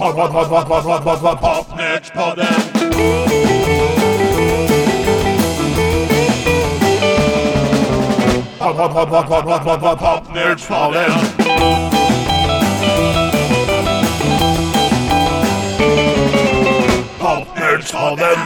Pod, pod, pod, pod, pod, pod, pod, pod, Popnördspodden. Pod, pod, pod, pod, pod, pod, pod, pod, Popnördspodden. Popnördspodden.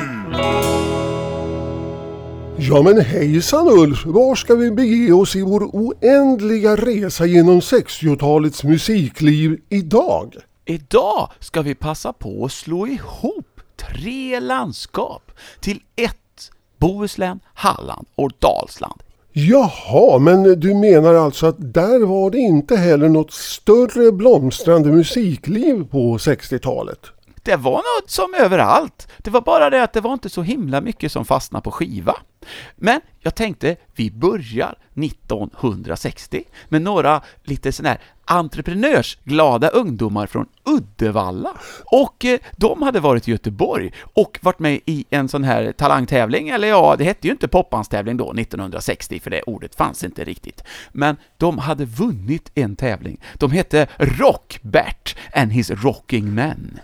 Ja men hejsan Ulf, var ska vi bege oss i vår oändliga resa genom 60-talets musikliv idag? Idag ska vi passa på att slå ihop tre landskap till ett Bohuslän, Halland och Dalsland. Jaha, men du menar alltså att där var det inte heller något större blomstrande musikliv på 60-talet? Det var något som överallt. Det var bara det att det var inte så himla mycket som fastnade på skiva. Men jag tänkte, vi börjar 1960 med några lite sån här entreprenörsglada ungdomar från Uddevalla. Och eh, de hade varit i Göteborg och varit med i en sån här talangtävling, eller ja, det hette ju inte popbandstävling då, 1960, för det ordet fanns inte riktigt. Men de hade vunnit en tävling. De hette Rockbert and his Rocking Men.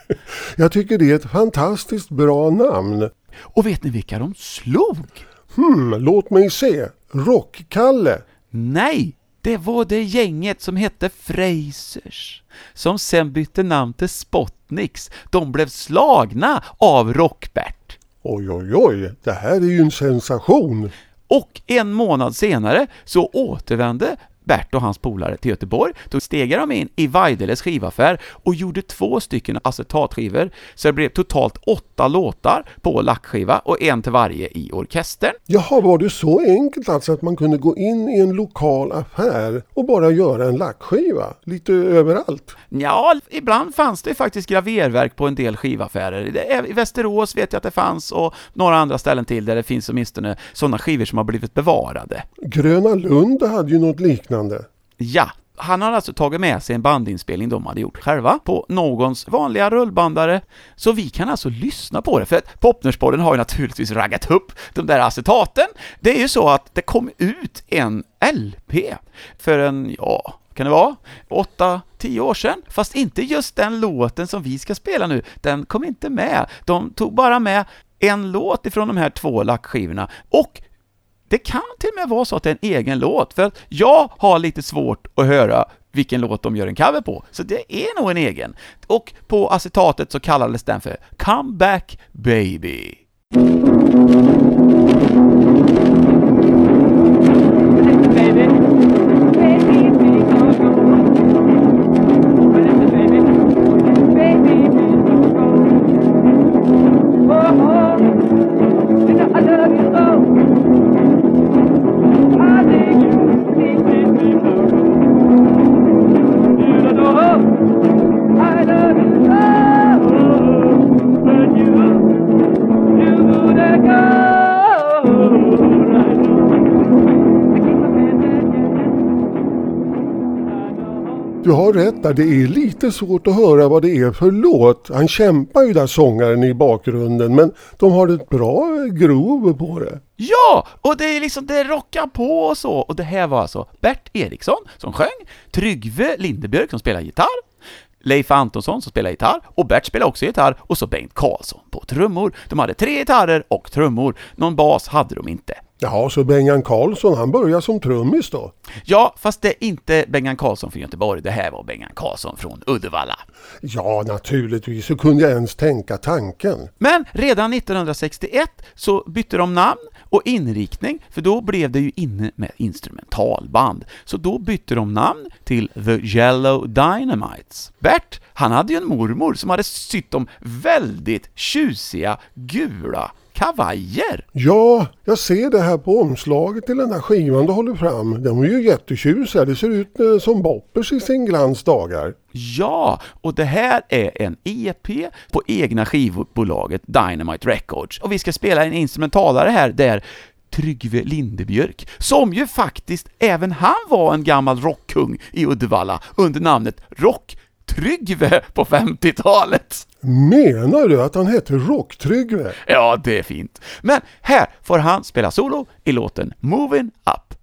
Jag tycker det är ett fantastiskt bra namn. Och vet ni vilka de slog? Hmm, låt mig se. Rockkalle. Nej, det var det gänget som hette Frasers, som sen bytte namn till Spotniks. De blev slagna av Rockbert. Oj, oj, oj, det här är ju en sensation. Och en månad senare så återvände Bert och hans polare till Göteborg. Då stegade de in i Weideles skivaffär och gjorde två stycken acetatskivor, så det blev totalt åtta låtar på lackskiva och en till varje i orkestern. Jaha, var det så enkelt alltså att man kunde gå in i en lokal affär och bara göra en lackskiva? Lite överallt? Ja, ibland fanns det faktiskt graververk på en del skivaffärer. I Västerås vet jag att det fanns och några andra ställen till där det finns åtminstone sådana skivor som har blivit bevarade. Gröna Lund hade ju något liknande. Ja, han har alltså tagit med sig en bandinspelning de hade gjort själva på någons vanliga rullbandare, så vi kan alltså lyssna på det, för att Popnerspodden har ju naturligtvis raggat upp de där acetaten. Det är ju så att det kom ut en LP för en, ja, vad kan det vara? 8-10 år sedan, fast inte just den låten som vi ska spela nu, den kom inte med. De tog bara med en låt ifrån de här två lackskivorna, och det kan till och med vara så att det är en egen låt, för att jag har lite svårt att höra vilken låt de gör en cover på, så det är nog en egen. Och på acetatet så kallades den för Come Back Baby. baby. Du har rätt där, det är lite svårt att höra vad det är för låt. Han kämpar ju där sångaren i bakgrunden men de har ett bra groove på det. Ja! Och det är liksom, det rockar på och så. Och det här var alltså Bert Eriksson som sjöng, Tryggve Lindebjörk som spelar gitarr, Leif Antonsson som spelar gitarr, och Bert spelar också gitarr, och så Bengt Karlsson på trummor. De hade tre gitarrer och trummor. Någon bas hade de inte. Jaha, så Bengan Karlsson han börjar som trummis då? Ja, fast det är inte Bengan Karlsson från Göteborg, det här var Bengan Karlsson från Uddevalla. Ja, naturligtvis, så kunde jag ens tänka tanken. Men redan 1961 så bytte de namn och inriktning, för då blev det ju inne med instrumentalband. Så då bytte de namn till The Yellow Dynamites. Bert, han hade ju en mormor som hade sytt dem väldigt tjusiga gula kavajer. Ja, jag ser det här på omslaget till den här skivan du håller fram. De är ju jättetjusiga, det ser ut eh, som boppers i sin glans dagar. Ja, och det här är en EP på egna skivbolaget Dynamite Records. Och vi ska spela en instrumentalare här där Tryggve Lindebjörk, som ju faktiskt även han var en gammal rockkung i Uddevalla under namnet Rock Tryggve på 50-talet. Menar du att han heter Rocktrygve? Ja, det är fint. Men här får han spela solo i låten Moving Up.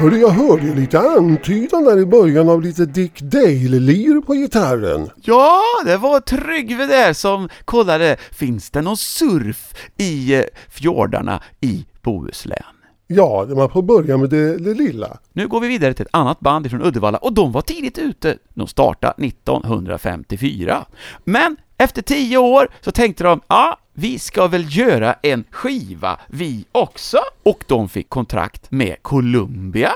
Hörru, jag hörde ju lite antydan där i början av lite Dick Dale-lir på gitarren. Ja, det var Tryggve där som kollade, finns det någon surf i eh, fjordarna i Bohuslän? Ja, man får börja med det, det lilla. Nu går vi vidare till ett annat band från Uddevalla och de var tidigt ute. De startade 1954. Men efter tio år så tänkte de, ja, vi ska väl göra en skiva vi också. Och de fick kontrakt med Columbia.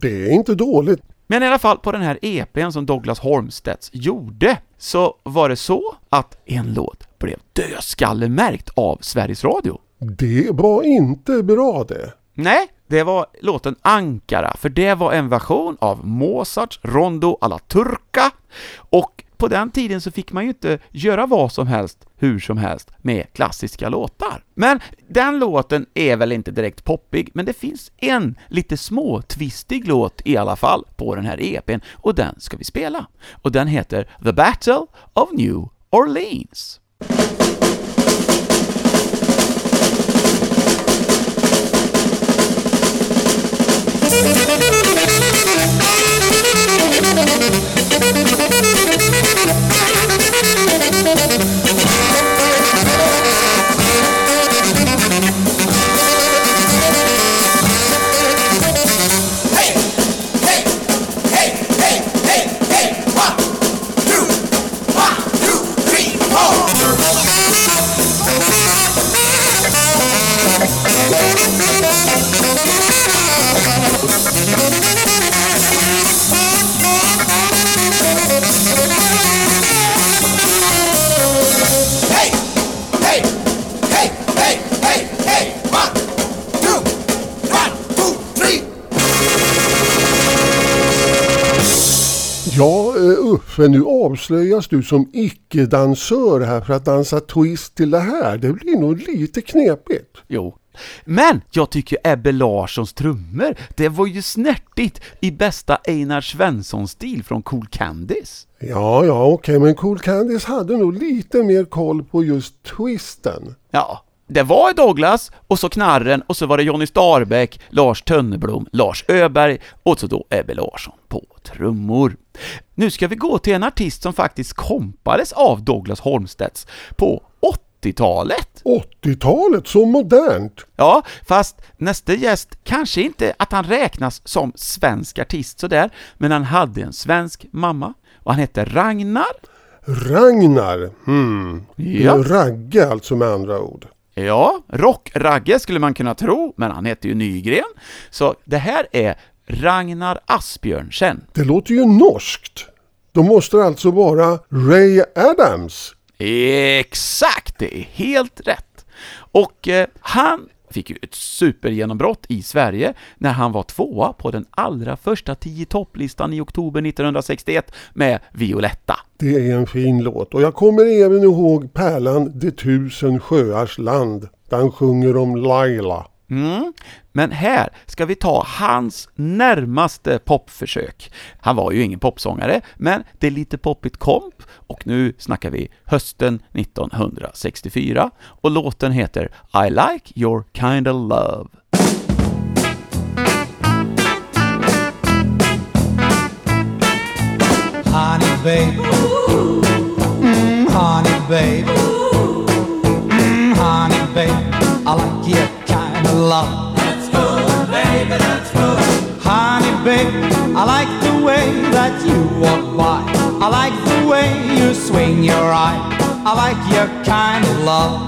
Det är inte dåligt. Men i alla fall på den här EPn som Douglas Holmstedts gjorde, så var det så att en låt blev dödskallemärkt av Sveriges Radio. Det var inte bra det. Nej, det var låten Ankara, för det var en version av Mozarts Rondo alla Turca, och på den tiden så fick man ju inte göra vad som helst, hur som helst, med klassiska låtar. Men den låten är väl inte direkt poppig, men det finns en lite småtvistig låt i alla fall på den här EPn, och den ska vi spela. Och den heter The Battle of New Orleans. Thank you. Uffe, nu avslöjas du som icke-dansör här för att dansa twist till det här. Det blir nog lite knepigt. Jo. Men jag tycker Ebbe Larssons trummor, det var ju snärtigt i bästa Einar Svensson-stil från Cool Candies. Ja, ja, okej, men Cool Candice hade nog lite mer koll på just twisten. Ja, det var Douglas, och så Knarren, och så var det Johnny Starbeck, Lars Tönneblom, Lars Öberg, och så då Ebbe Larsson på trummor. Nu ska vi gå till en artist som faktiskt kompades av Douglas Holmstedts på 80-talet. 80-talet, så modernt. Ja, fast nästa gäst kanske inte att han räknas som svensk artist sådär, men han hade en svensk mamma, och han hette Ragnar. Ragnar, hmm. Ja. Ragge alltså med andra ord. Ja, Rock-Ragge skulle man kunna tro, men han heter ju Nygren. Så det här är Ragnar Asbjörnsen. Det låter ju norskt. Då måste det alltså vara Ray Adams. Exakt, det är helt rätt. Och eh, han fick ju ett supergenombrott i Sverige när han var tvåa på den allra första 10 topplistan i oktober 1961 med Violetta. Det är en fin låt och jag kommer även ihåg pärlan De tusen sjöars land. Han sjunger om Laila. Mm. Men här ska vi ta hans närmaste popförsök. Han var ju ingen popsångare, men det är lite poppigt komp och nu snackar vi hösten 1964 och låten heter I like your kind of love. honey you walk by. I like the way you swing your eye. I like your kind of love.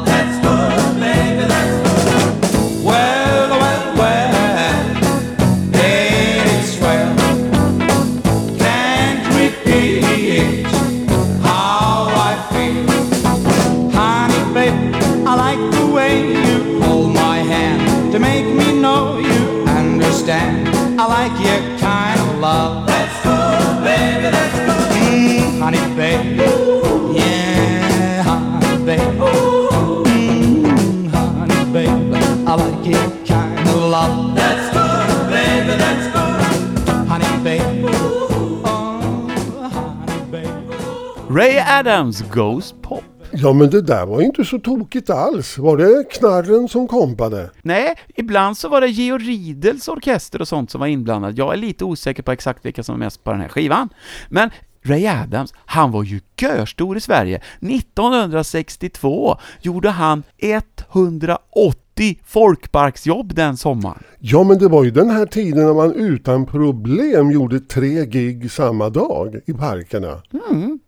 Ray Adams Goes Pop. Ja men det där var inte så tokigt alls. Var det knarren som kompade? Nej, ibland så var det Georg Riedels orkester och sånt som var inblandad. Jag är lite osäker på exakt vilka som är mest på den här skivan. Men Ray Adams, han var ju görstor i Sverige. 1962 gjorde han 180 folkparksjobb den sommaren. Ja men det var ju den här tiden när man utan problem gjorde tre gig samma dag i parkerna.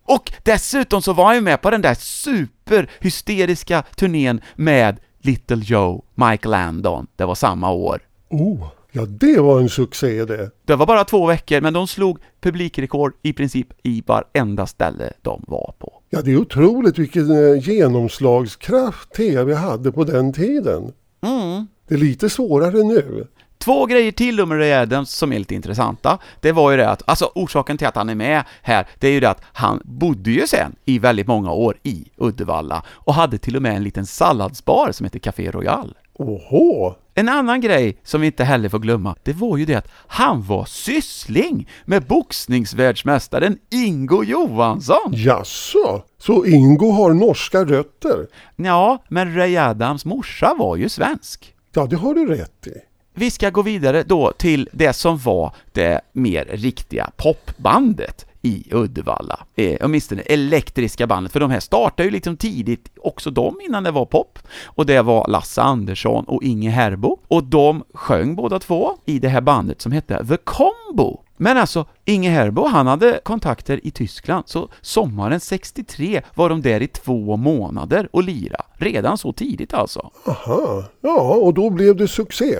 Och dessutom så var han ju med på den där superhysteriska turnén med Little Joe, Mike Landon. Det var samma år. Oh, ja det var en succé det. Det var bara två veckor, men de slog publikrekord i princip i varenda ställe de var på. Ja det är otroligt vilken eh, genomslagskraft TV hade på den tiden. Mm. Det är lite svårare nu. Två grejer till om Ray Adams som är lite intressanta. Det var ju det att, alltså orsaken till att han är med här, det är ju det att han bodde ju sen i väldigt många år i Uddevalla och hade till och med en liten salladsbar som heter Café Royal. Åhå! En annan grej som vi inte heller får glömma, det var ju det att han var syssling med boxningsvärldsmästaren Ingo Johansson. Jaså? Så Ingo har norska rötter? Ja, men Ray Adams morsa var ju svensk. Ja det har du rätt i. Vi ska gå vidare då till det som var det mer riktiga popbandet i Uddevalla. Eh, åtminstone elektriska bandet, för de här startade ju liksom tidigt, också de innan det var pop. Och det var Lasse Andersson och Inge Herbo. Och de sjöng båda två i det här bandet som hette The Combo. Men alltså, Inge Herbo, han hade kontakter i Tyskland, så sommaren 63 var de där i två månader och lira. Redan så tidigt alltså. Aha, ja och då blev det succé.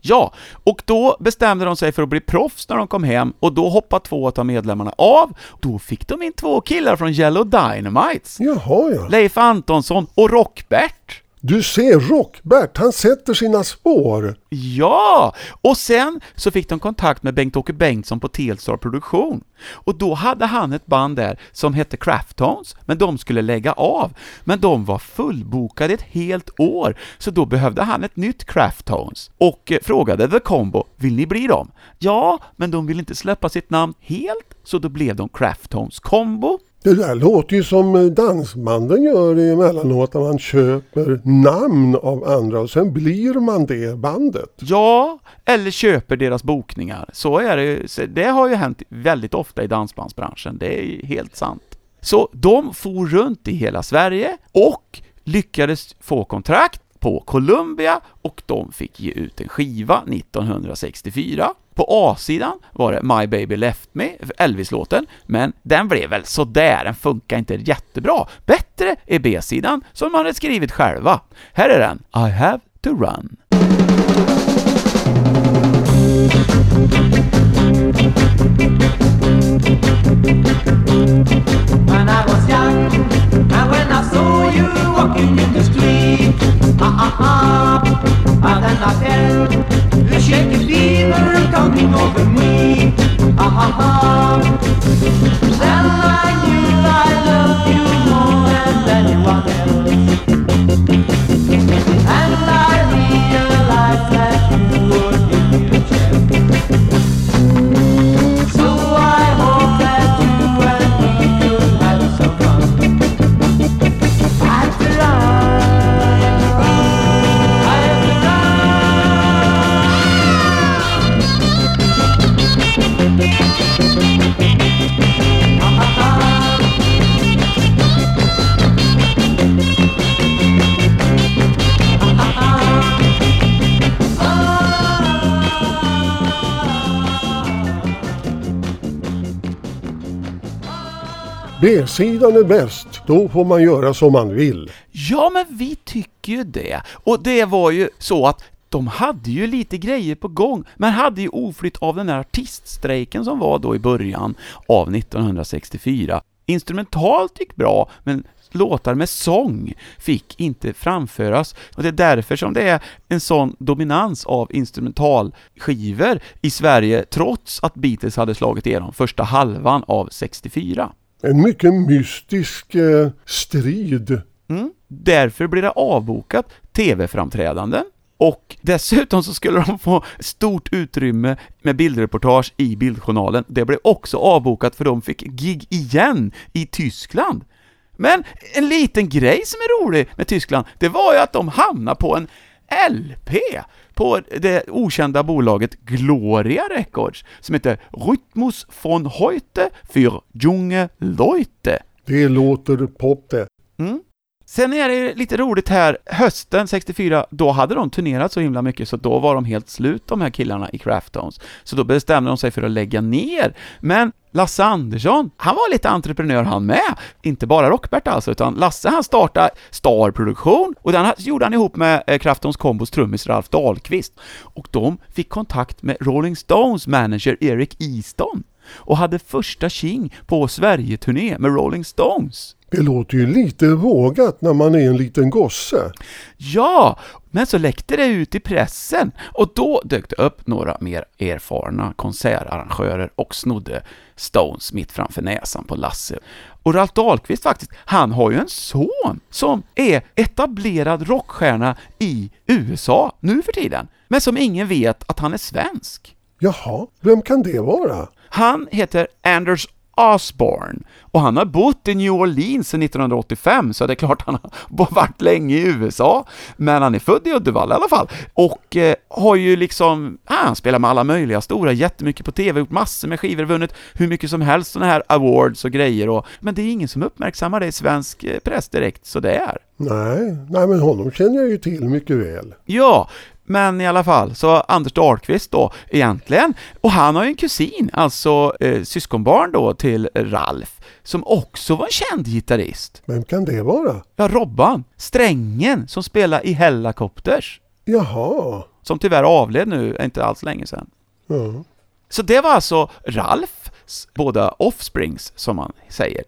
Ja, och då bestämde de sig för att bli proffs när de kom hem och då hoppade två av medlemmarna av. Då fick de in två killar från Yellow Dynamites. Jaha ja. Leif Antonsson och Rockbert. Du ser Rockbert, han sätter sina spår. Ja! Och sen så fick de kontakt med Bengt-Åke Bengtsson på Telstar Produktion. Och då hade han ett band där som hette Craftones, men de skulle lägga av. Men de var fullbokade ett helt år, så då behövde han ett nytt Craftones. Och eh, frågade The Combo, vill ni bli dem? Ja, men de ville inte släppa sitt namn helt, så då blev de Craftones Combo. Det där låter ju som eh, dansbanden gör emellanåt när man köper namn av andra och sen blir man det bandet. Ja, eller köper deras bokningar. Så är det ju. Det har ju hänt väldigt ofta i dansbandsbranschen, det är ju helt sant. Så de for runt i hela Sverige och lyckades få kontrakt på Columbia och de fick ge ut en skiva 1964. På A-sidan var det My Baby Left Me, Elvis-låten, men den blev väl sådär, den funkar inte jättebra. Bättre är B-sidan, som de hade skrivit själva. Här är den, I have to run. When I was young, and when I saw you walking in the street, ah ah ah, and then I felt a shaky fever coming over me, ah ah ah. Then I knew I loved you more than anyone else, B-sidan är bäst, då får man göra som man vill. Ja, men vi tycker ju det. Och det var ju så att de hade ju lite grejer på gång, men hade ju oflytt av den där artiststrejken som var då i början av 1964. Instrumentalt gick bra, men låtar med sång fick inte framföras. Och det är därför som det är en sån dominans av instrumentalskivor i Sverige, trots att Beatles hade slagit igenom första halvan av 64. En mycket mystisk eh, strid. Mm. Därför blir det avbokat TV-framträdanden och dessutom så skulle de få stort utrymme med bildreportage i Bildjournalen. Det blev också avbokat för de fick gig igen i Tyskland. Men en liten grej som är rolig med Tyskland, det var ju att de hamnade på en LP på det okända bolaget Gloria Records som heter Rhythmus von heute für junge Leute. Det låter pop det. Sen är det lite roligt här, hösten 64, då hade de turnerat så himla mycket så då var de helt slut de här killarna i Craftones. Så då bestämde de sig för att lägga ner. Men Lasse Andersson, han var lite entreprenör han med. Inte bara Rockbert alltså, utan Lasse han startade Star Produktion och den gjorde han ihop med eh, Craftones kombos trummis Ralf Dahlqvist. Och de fick kontakt med Rolling Stones manager Eric Easton och hade första king på Sverige-turné med Rolling Stones. Det låter ju lite vågat när man är en liten gosse. Ja, men så läckte det ut i pressen och då dök det upp några mer erfarna konsertarrangörer och snodde Stones mitt framför näsan på Lasse. Och Ralf Dahlqvist faktiskt, han har ju en son som är etablerad rockstjärna i USA nu för tiden, men som ingen vet att han är svensk. Jaha, vem kan det vara? Han heter Anders Osborne och han har bott i New Orleans sedan 1985, så det är klart han har varit länge i USA, men han är född i Uddevalla i alla fall, och eh, har ju liksom, ah, han spelar med alla möjliga stora, jättemycket på TV, gjort massor med skivor, vunnit hur mycket som helst sådana här awards och grejer, och, men det är ingen som uppmärksammar det i svensk eh, press direkt, så det är. Nej, nej men honom känner jag ju till mycket väl. Ja, men i alla fall, så Anders Dahlqvist då egentligen, och han har ju en kusin, alltså eh, syskonbarn då till Ralf, som också var en känd gitarrist. Vem kan det vara? Ja, Robban, strängen som spelar i Hellacopters, Jaha. som tyvärr avled nu, inte alls länge sedan. Ja. Så det var alltså Ralfs båda offsprings, som man säger.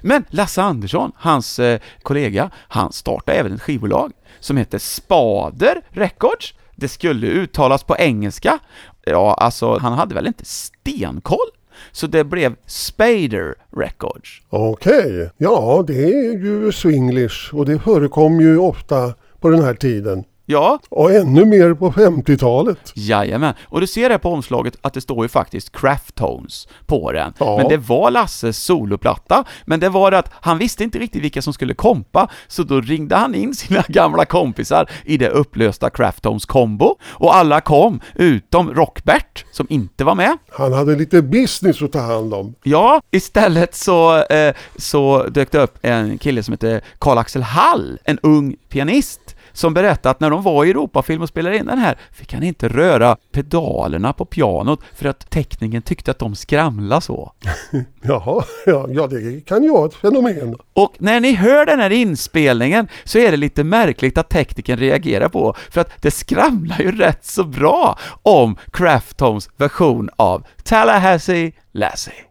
Men Lasse Andersson, hans eh, kollega, han startade även ett skivbolag som heter Spader Records. Det skulle uttalas på engelska. Ja, alltså, han hade väl inte stenkoll? Så det blev Spader Records. Okej, ja det är ju swinglish och det förekom ju ofta på den här tiden. Ja, Och ännu mer på 50-talet. Jajamän, och du ser här på omslaget att det står ju faktiskt Craftones på den. Ja. Men det var Lasses soloplatta, men det var det att han visste inte riktigt vilka som skulle kompa, så då ringde han in sina gamla kompisar i det upplösta Craftones kombo, och alla kom, utom Rockbert, som inte var med. Han hade lite business att ta hand om. Ja, istället så, eh, så dök det upp en kille som heter Karl-Axel Hall, en ung pianist, som berättade att när de var i Europafilm och spelade in den här fick han inte röra pedalerna på pianot för att tekniken tyckte att de skramlade så. Jaha, ja, ja det kan ju vara ett fenomen. Och när ni hör den här inspelningen så är det lite märkligt att tekniken reagerar på, för att det skramlar ju rätt så bra om Craftones version av Tallahassee Lassie.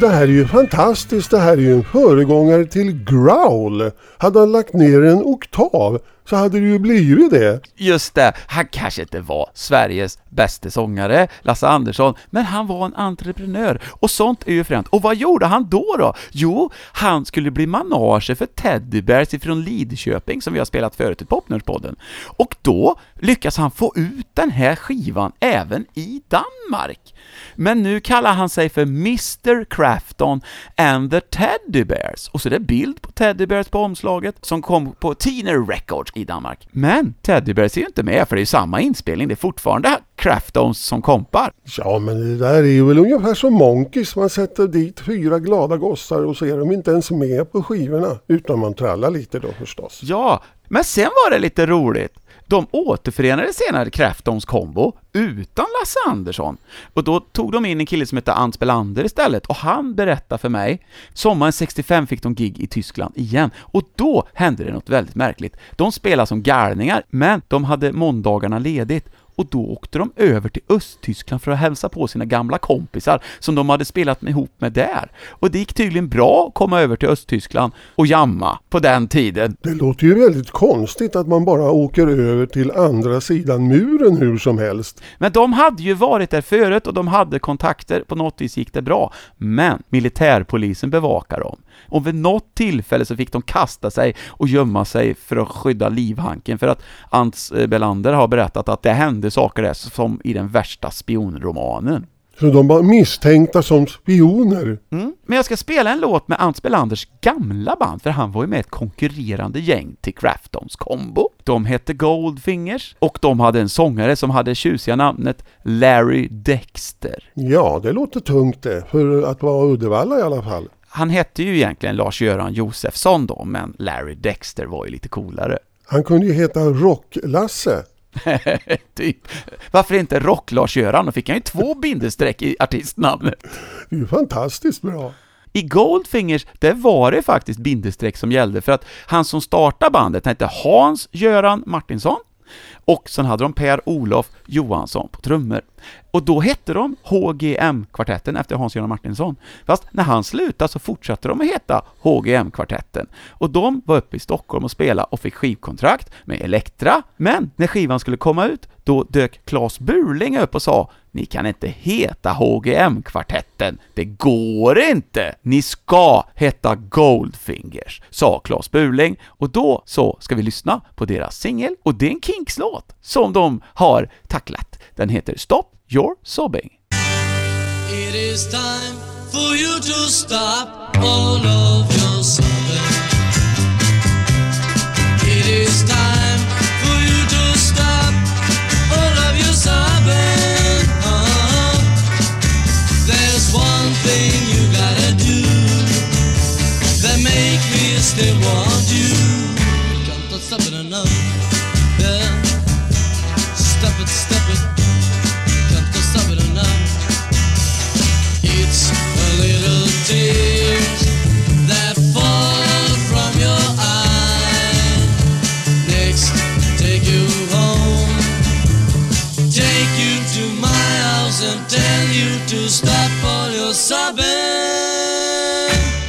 Det här är ju fantastiskt. Det här är ju en föregångare till growl. Hade han lagt ner en oktav så hade det ju blivit det. Just det, han kanske inte var Sveriges bästa sångare, Lasse Andersson, men han var en entreprenör, och sånt är ju fränt. Och vad gjorde han då då? Jo, han skulle bli manager för Teddybears ifrån Lidköping, som vi har spelat förut i Popnörspodden. Och då lyckas han få ut den här skivan även i Danmark. Men nu kallar han sig för Mr Crafton and the Teddy Bears. Och så är det bild på Teddy Bears på omslaget, som kom på Teener Records i Danmark. Men Teddy Bears är ju inte med, för det är ju samma inspelning, det är fortfarande Craftones som kompar. Ja, men det där är ju väl ungefär som Monkeys. Man sätter dit fyra glada gossar och så är de inte ens med på skivorna. Utan man trallar lite då förstås. Ja, men sen var det lite roligt. De återförenade senare Craftones kombo utan Lasse Andersson. Och då tog de in en kille som hette Ants Belander istället och han berättade för mig, sommaren 65 fick de gig i Tyskland igen och då hände det något väldigt märkligt. De spelade som galningar, men de hade måndagarna ledigt och då åkte de över till Östtyskland för att hälsa på sina gamla kompisar som de hade spelat med ihop med där. Och det gick tydligen bra att komma över till Östtyskland och jamma på den tiden. Det låter ju väldigt konstigt att man bara åker över till andra sidan muren hur som helst. Men de hade ju varit där förut och de hade kontakter, på något vis gick det bra. Men militärpolisen bevakar dem. Och vid något tillfälle så fick de kasta sig och gömma sig för att skydda livhanken, för att Ants eh, Belander har berättat att det hände saker där som i den värsta spionromanen. Så de var misstänkta som spioner. Mm. Men jag ska spela en låt med Ants Belanders gamla band, för han var ju med ett konkurrerande gäng till Craftones kombo. De hette Goldfingers, och de hade en sångare som hade tjusiga namnet Larry Dexter. Ja, det låter tungt det. För att vara Uddevalla i alla fall. Han hette ju egentligen Lars-Göran Josefsson då, men Larry Dexter var ju lite coolare. Han kunde ju heta Rock-Lasse. typ. Varför inte Rock-Lars-Göran? Då fick han ju två bindestreck i artistnamnet. Det är ju fantastiskt bra. I Goldfingers, där var det faktiskt bindestreck som gällde, för att han som startade bandet hette Hans-Göran Martinsson, och sen hade de Per-Olof Johansson på trummor. Och då hette de HGM-kvartetten efter Hans-Göran Martinsson. Fast när han slutade så fortsatte de att heta HGM-kvartetten. Och de var uppe i Stockholm och spelade och fick skivkontrakt med Elektra. Men när skivan skulle komma ut, då dök Claes Burling upp och sa ni kan inte heta HGM-kvartetten. Det går inte! Ni ska heta Goldfingers, sa Claes Burling. Och då så ska vi lyssna på deras singel, och det är en Kinks-låt som de har tacklat. Den heter Stop Your Sobbing. It is time for you to stop all of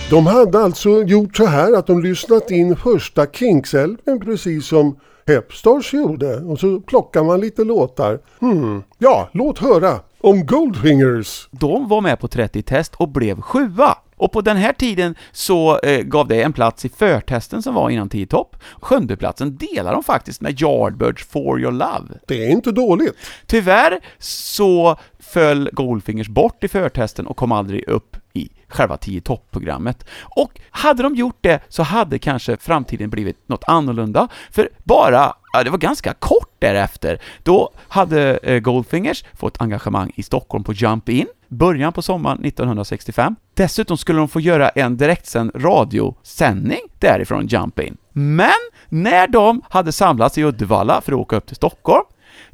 De hade alltså gjort så här att de lyssnat in första Kinks-LPn precis som Hepstars gjorde och så plockar man lite låtar. Hmm. Ja, låt höra om Goldfingers. De var med på 30 test och blev sjua. Och på den här tiden så eh, gav det en plats i förtesten som var innan 10 topp. Sjunde platsen delar de faktiskt med Yardbirds For Your Love. Det är inte dåligt. Tyvärr så föll Goldfingers bort i förtesten och kom aldrig upp i själva 10 topp-programmet. Och hade de gjort det så hade kanske framtiden blivit något annorlunda, för bara, ja, det var ganska kort därefter, då hade eh, Goldfingers fått engagemang i Stockholm på Jump In, början på sommaren 1965. Dessutom skulle de få göra en direktsänd radiosändning därifrån Jump In. Men när de hade samlats i Uddevalla för att åka upp till Stockholm,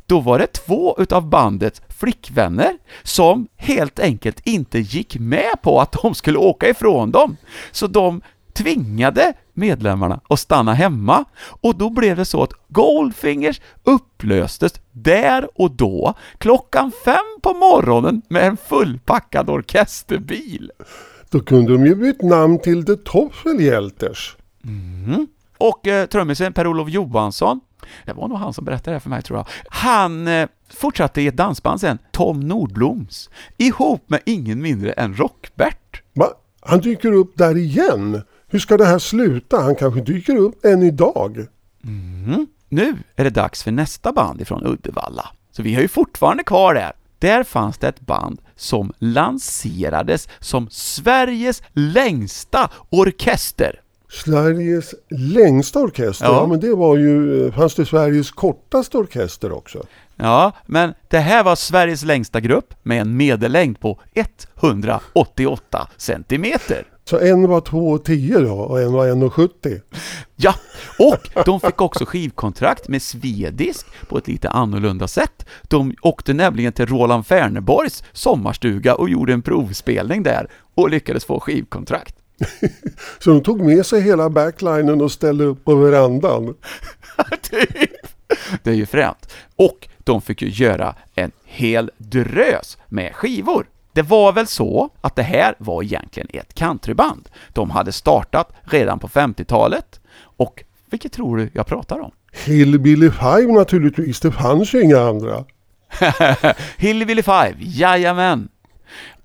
då var det två utav bandets flickvänner som helt enkelt inte gick med på att de skulle åka ifrån dem. Så de tvingade medlemmarna att stanna hemma och då blev det så att Goldfingers upplöstes där och då klockan fem på morgonen med en fullpackad orkesterbil. Då kunde de ju bytt namn till The Toffelhjälters. Och eh, trummisen Per-Olof Johansson, det var nog han som berättade det för mig tror jag, han eh, fortsatte i ett dansband sen, Tom Nordbloms, ihop med ingen mindre än Rockbert. Va? Han dyker upp där igen? Hur ska det här sluta? Han kanske dyker upp än idag. Nu är det dags för nästa band ifrån Uddevalla. Så vi har ju fortfarande kvar där. Där fanns det ett band som lanserades som Sveriges längsta orkester. Sveriges längsta orkester, Ja. ja. men det var ju, eh, fanns det Sveriges kortaste orkester också? Ja, men det här var Sveriges längsta grupp med en medellängd på 188 centimeter. Så en var 2,10 då och en var 1,70. Ja, och de fick också skivkontrakt med Svedisk på ett lite annorlunda sätt. De åkte nämligen till Roland Färneborgs sommarstuga och gjorde en provspelning där och lyckades få skivkontrakt. Så de tog med sig hela backlinen och ställde upp på verandan. typ. Det är ju fränt. Och de fick ju göra en hel drös med skivor. Det var väl så att det här var egentligen ett countryband. De hade startat redan på 50-talet och vilket tror du jag pratar om? Hillbilly Five naturligtvis, det fanns ju inga andra. Hillbilly Five, jajamän!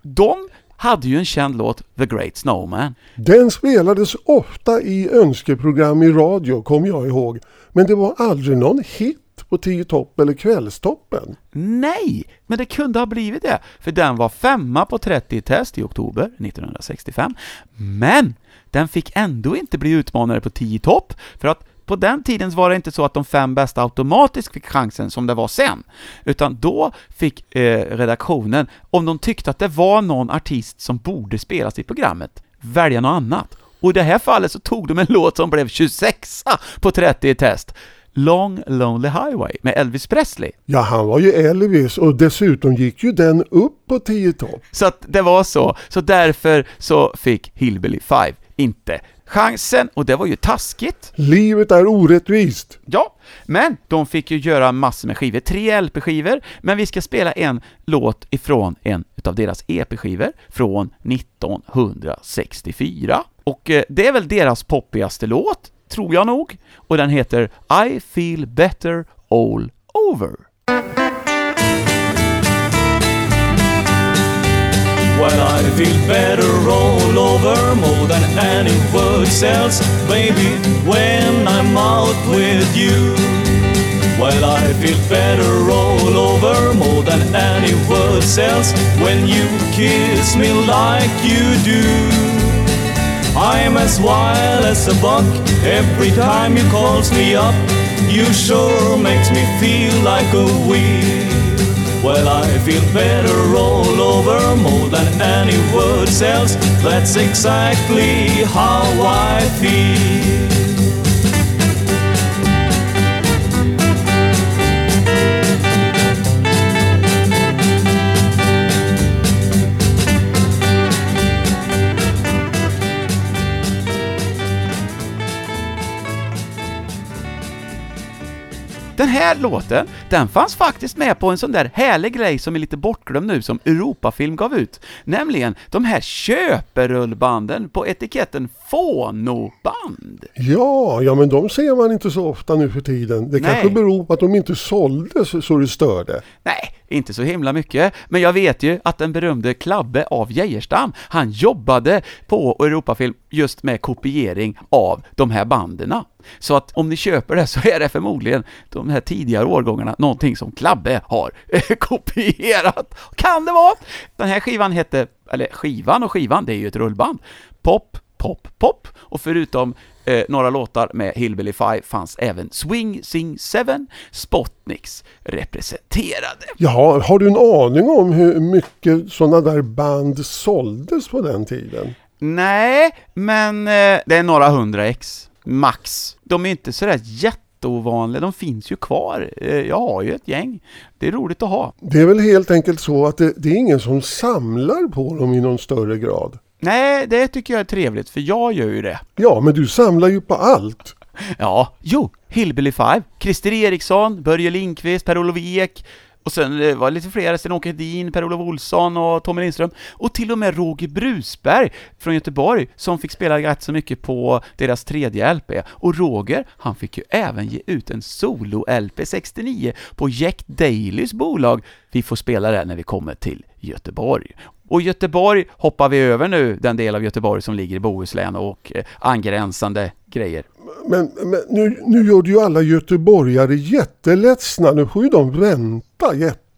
De hade ju en känd låt, The Great Snowman. Den spelades ofta i önskeprogram i radio, kom jag ihåg. Men det var aldrig någon hit på Tio topp eller Kvällstoppen. Nej, men det kunde ha blivit det, för den var femma på 30-test i oktober 1965. Men den fick ändå inte bli utmanare på 10 topp, för att på den tiden var det inte så att de fem bästa automatiskt fick chansen som det var sen, utan då fick eh, redaktionen, om de tyckte att det var någon artist som borde spelas i programmet, välja något annat. Och i det här fallet så tog de en låt som blev 26 på 30 test. Long Lonely Highway med Elvis Presley. Ja, han var ju Elvis och dessutom gick ju den upp på Tio topp. Så att det var så. Så därför så fick Hillbilly Five inte chansen, och det var ju taskigt. Livet är orättvist. Ja, men de fick ju göra massor med skivor, tre LP-skivor, men vi ska spela en låt ifrån en utav deras EP-skivor från 1964. Och eh, det är väl deras poppigaste låt, tror jag nog, och den heter I feel better all over. Well, I feel better all over more than any words else, baby, when I'm out with you. Well, I feel better all over more than any words else when you kiss me like you do. I'm as wild as a buck every time you calls me up. You sure makes me feel like a weed. Well, I feel better all over more than any words else. That's exactly how I feel. Den här låten, den fanns faktiskt med på en sån där härlig grej som är lite bortglömd nu, som Europafilm gav ut. Nämligen de här köperullbanden på etiketten Fonoband. Ja, ja men de ser man inte så ofta nu för tiden. Det Nej. kanske beror på att de inte såldes så det störde. Nej, inte så himla mycket, men jag vet ju att den berömde Klabbe av Geijerstam, han jobbade på Europafilm just med kopiering av de här banden Så att om ni köper det så är det förmodligen de här tidigare årgångarna någonting som Klabbe har kopierat. Kan det vara? Den här skivan hette, eller skivan och skivan, det är ju ett rullband. Pop, pop, pop. Och förutom eh, några låtar med Hillbilly Five fanns även Swing Sing Seven, Spotniks representerade. Ja, har du en aning om hur mycket sådana där band såldes på den tiden? Nej, men eh, det är några hundra ex, max. De är inte sådär jätteovanliga, de finns ju kvar. Eh, jag har ju ett gäng. Det är roligt att ha. Det är väl helt enkelt så att det, det är ingen som samlar på dem i någon större grad. Nej, det tycker jag är trevligt, för jag gör ju det. Ja, men du samlar ju på allt. Ja, jo, Hillbilly Five, Christer Eriksson, Börje Lindqvist, Per-Olof Ek, och sen det var det lite fler, Sten-Åke Hedin, Per-Olof Olsson och Tommy Lindström, och till och med Roger Brusberg från Göteborg, som fick spela rätt så mycket på deras tredje LP. Och Roger, han fick ju även ge ut en solo-LP 69 på Jack Dailys bolag. Vi får spela det när vi kommer till Göteborg. Och Göteborg hoppar vi över nu, den del av Göteborg som ligger i Bohuslän och eh, angränsande grejer. Men, men nu, nu gör du ju alla göteborgare jätteledsna. Nu får ju de vänta jättelänge.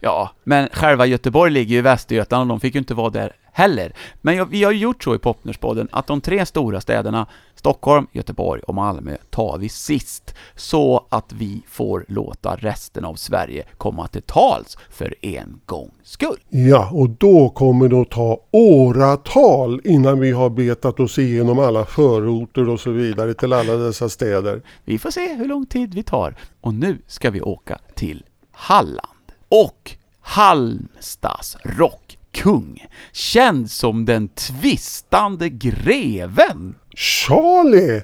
Ja, men själva Göteborg ligger ju i Västergötland och de fick ju inte vara där heller. Men jag, vi har ju gjort så i Popnerspodden att de tre stora städerna Stockholm, Göteborg och Malmö tar vi sist. Så att vi får låta resten av Sverige komma till tals för en gångs skull. Ja, och då kommer det att ta åratal innan vi har betat oss igenom alla förorter och så vidare till alla dessa städer. Vi får se hur lång tid vi tar. Och nu ska vi åka till Halland. Och Halmstads rockkung, känd som den tvistande greven. Charlie!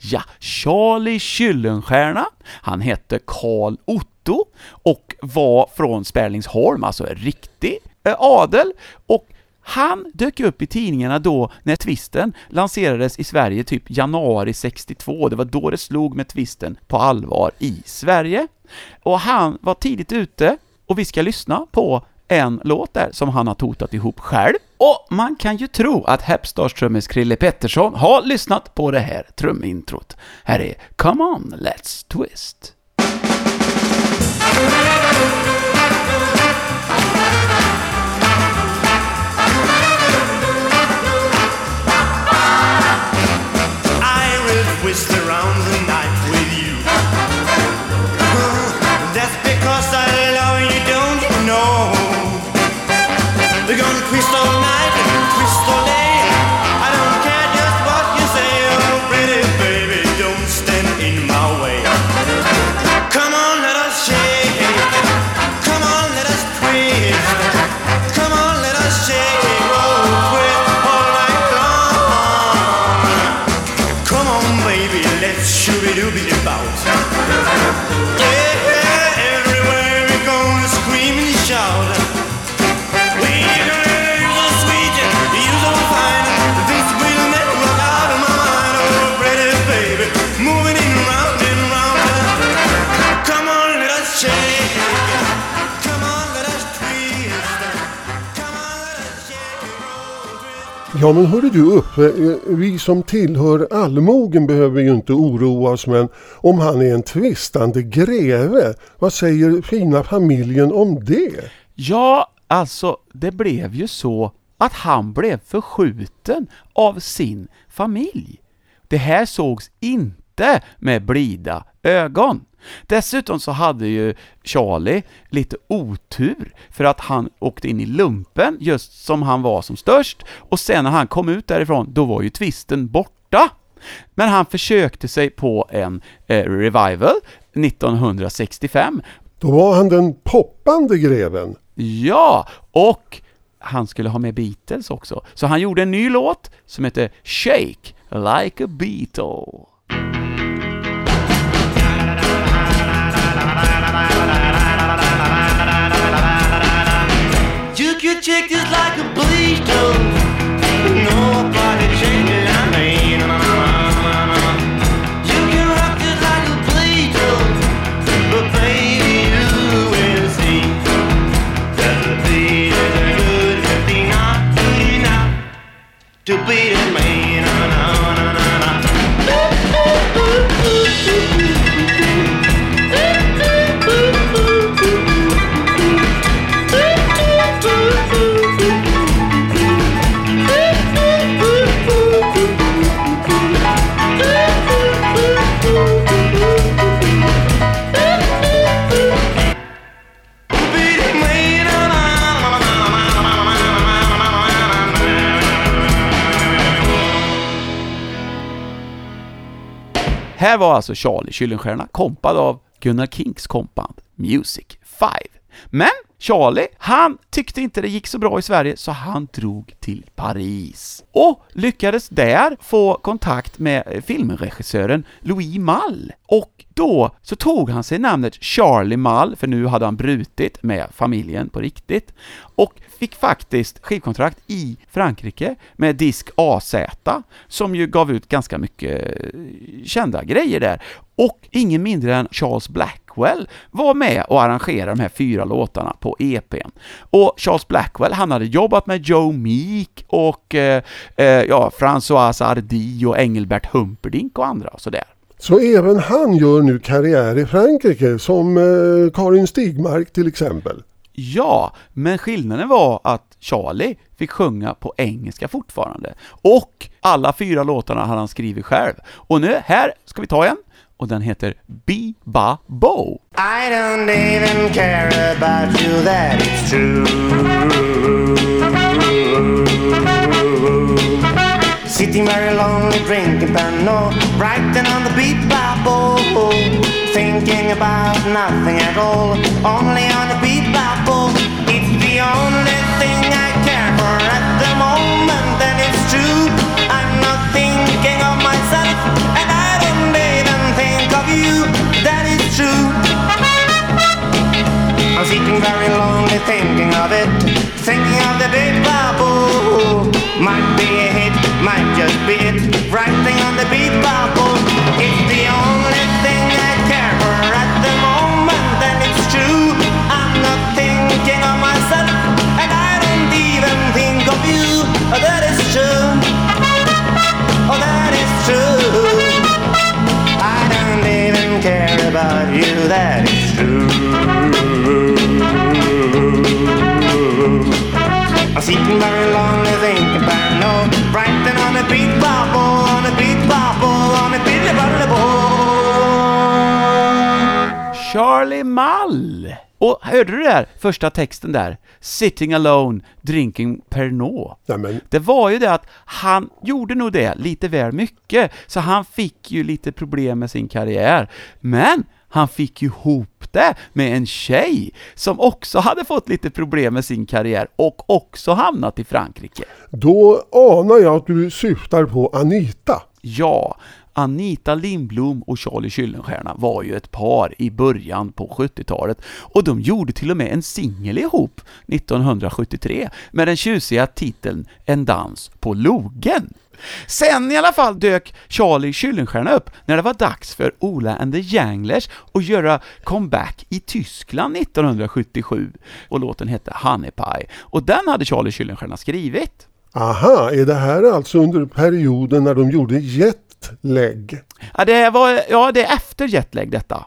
Ja, Charlie Kyllenstierna. Han hette Karl Otto och var från Sperlingsholm, alltså riktig eh, adel. Och han dök upp i tidningarna då när twisten lanserades i Sverige typ januari 62. Det var då det slog med twisten på allvar i Sverige. Och han var tidigt ute och vi ska lyssna på en låt där som han har totat ihop själv. Och man kan ju tro att Hepstars trummis Krille Pettersson har lyssnat på det här trumintrot. Här är Come On Let's Twist. Ja men hörru du Uffe, eh, vi som tillhör allmogen behöver ju inte oroa oss men om han är en tvistande greve, vad säger fina familjen om det? Ja, alltså, det blev ju så att han blev förskjuten av sin familj. Det här sågs inte med blida ögon. Dessutom så hade ju Charlie lite otur för att han åkte in i lumpen just som han var som störst och sen när han kom ut därifrån, då var ju twisten borta. Men han försökte sig på en eh, revival 1965 Då var han den poppande greven. Ja, och han skulle ha med Beatles också. Så han gjorde en ny låt som heter Shake Like a Beatle. your chick just like a bleach. Nobody changing my. Uh, you can rock just like a bleach but baby you will see that the beat is good, but not enough to beat it. Här var alltså Charlie Kyllenstierna kompad av Gunnar Kinks kompband Music 5. Men Charlie, han tyckte inte det gick så bra i Sverige så han drog till Paris och lyckades där få kontakt med eh, filmregissören Louis Malle. Och då så tog han sig namnet Charlie Malle, för nu hade han brutit med familjen på riktigt, och fick faktiskt skivkontrakt i Frankrike med disk AZ, som ju gav ut ganska mycket eh, kända grejer där. Och ingen mindre än Charles Black Blackwell var med och arrangerade de här fyra låtarna på EPn. Och Charles Blackwell, han hade jobbat med Joe Meek och eh, eh, ja, François Hardy och Engelbert Humperdinck och andra och sådär. Så även han gör nu karriär i Frankrike som eh, Karin Stigmark till exempel. Ja, men skillnaden var att Charlie fick sjunga på engelska fortfarande. Och alla fyra låtarna hade han skrivit själv. Och nu, här ska vi ta en. Och den heter Be Ba Bo. I don't even care about you, that is true. Sitting very lonely, drinking Pernod, writing on the beat Bible, thinking about nothing at all, only on the beat Bible. It's the only thing I care for at the moment, and it's true. I'm not thinking of myself, True. I'm sitting very lonely thinking of it, thinking of the big bubble. Might be a hit, might just be it, writing on the beat bubble. It's the only thing I care for at the moment, and it's true. I'm not thinking of myself, and I don't even think of you. Oh, that is true. Oh, that is true. Care about you, that is true. I'm sitting very lonely thinking about no writing on a beat bubble, on a beat bubble, on a beat bubble. Charlie Mall! Och hörde du det där första texten där? Sitting alone, drinking Pernod. Nämen, Det var ju det att han gjorde nog det lite väl mycket, så han fick ju lite problem med sin karriär. Men han fick ju ihop det med en tjej som också hade fått lite problem med sin karriär och också hamnat i Frankrike. då anar jag att du syftar på Anita. Ja, Anita Lindblom och Charlie Kyllenstierna var ju ett par i början på 70-talet och de gjorde till och med en singel ihop 1973 med den tjusiga titeln En dans på logen. Sen i alla fall dök Charlie Kyllenstierna upp när det var dags för Ola and the Janglers att göra comeback i Tyskland 1977 och låten hette Honey Pie och den hade Charlie Kyllenstierna skrivit. Aha, är det här alltså under perioden när de gjorde jetlag? Ja, det var, ja, det är efter jetlag detta.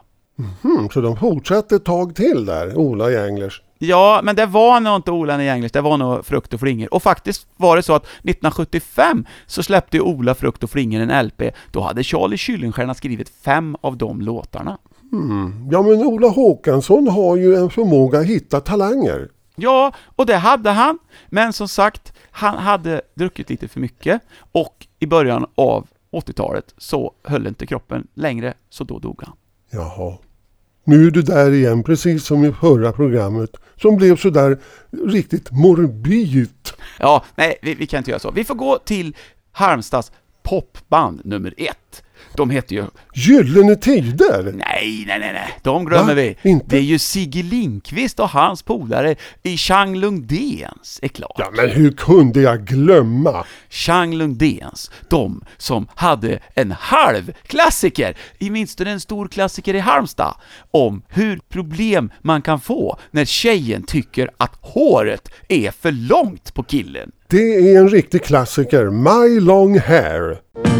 Hmm, så de fortsatte ett tag till där, Ola Janglers. Ja, men det var nog inte Ola English, det var nog Frukt och Flingor. Och faktiskt var det så att 1975 så släppte ju Ola Frukt och Flingor en LP. Då hade Charlie Kyllenstierna skrivit fem av de låtarna. Hmm. Ja men Ola Håkansson har ju en förmåga att hitta talanger. Ja, och det hade han. Men som sagt, han hade druckit lite för mycket och i början av 80-talet så höll inte kroppen längre, så då dog han. Jaha. Nu är du där igen, precis som i förra programmet, som blev sådär riktigt morbid. Ja, nej, vi, vi kan inte göra så. Vi får gå till Halmstads popband nummer ett. De heter ju Gyllene Tider! Nej, nej, nej, nej, de glömmer Va? vi. Inte? Det är ju Sigge Lindqvist och hans polare i Chang Lundéns, är klart. Ja men hur kunde jag glömma? Chang Lundéns, de som hade en halv klassiker, i minst en stor klassiker i Halmstad, om hur problem man kan få när tjejen tycker att håret är för långt på killen. Det är en riktig klassiker, My Long Hair.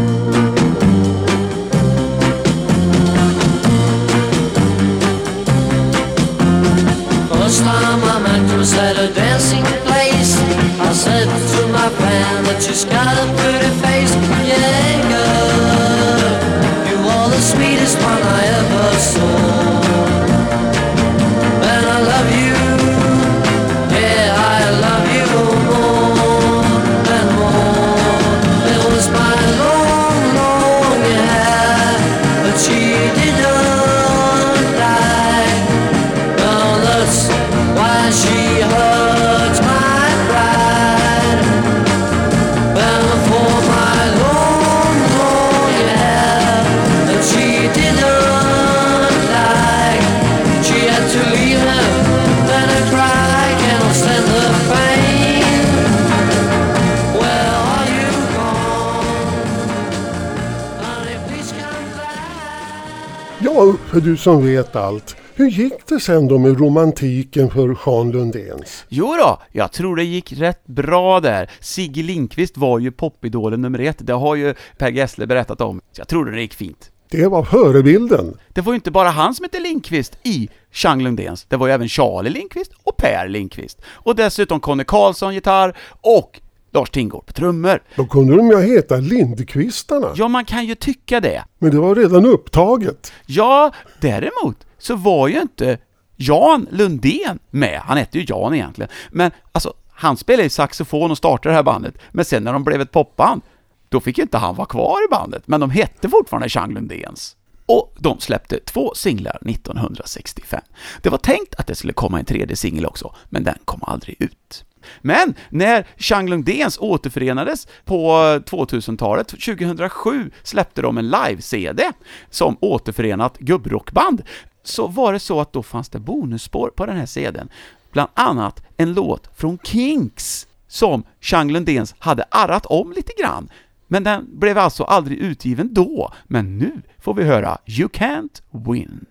At a dancing place. I said to my friend that she's got a pretty face. Yeah, girl, you are the sweetest one I ever saw. Uffe, du som vet allt. Hur gick det sen då med romantiken för Jean Lundéns? Jo då, jag tror det gick rätt bra där. Sigge Lindqvist var ju popidolen nummer ett, det har ju Per Gessle berättat om. Så jag tror det gick fint. Det var förebilden. Det var ju inte bara han som hette Lindqvist i Chang Lundéns, det var ju även Charlie Lindqvist och Per Lindqvist. Och dessutom Conny Karlsson gitarr och Lars Tingård på trummor. Då kunde de ju heta Lindkvistarna. Ja, man kan ju tycka det. Men det var redan upptaget. Ja, däremot så var ju inte Jan Lundén med. Han hette ju Jan egentligen. Men alltså, han spelade ju saxofon och startade det här bandet. Men sen när de blev ett popband, då fick inte han vara kvar i bandet. Men de hette fortfarande Chang Lundéns. Och de släppte två singlar 1965. Det var tänkt att det skulle komma en tredje singel också, men den kom aldrig ut. Men när Chang Lundéns återförenades på 2000-talet, 2007, släppte de en live-CD som återförenat gubbrockband, så var det så att då fanns det bonusspår på den här CDn. Bland annat en låt från Kinks som Chang Lundéns hade arrat om lite grann. Men den blev alltså aldrig utgiven då, men nu får vi höra You Can't Win.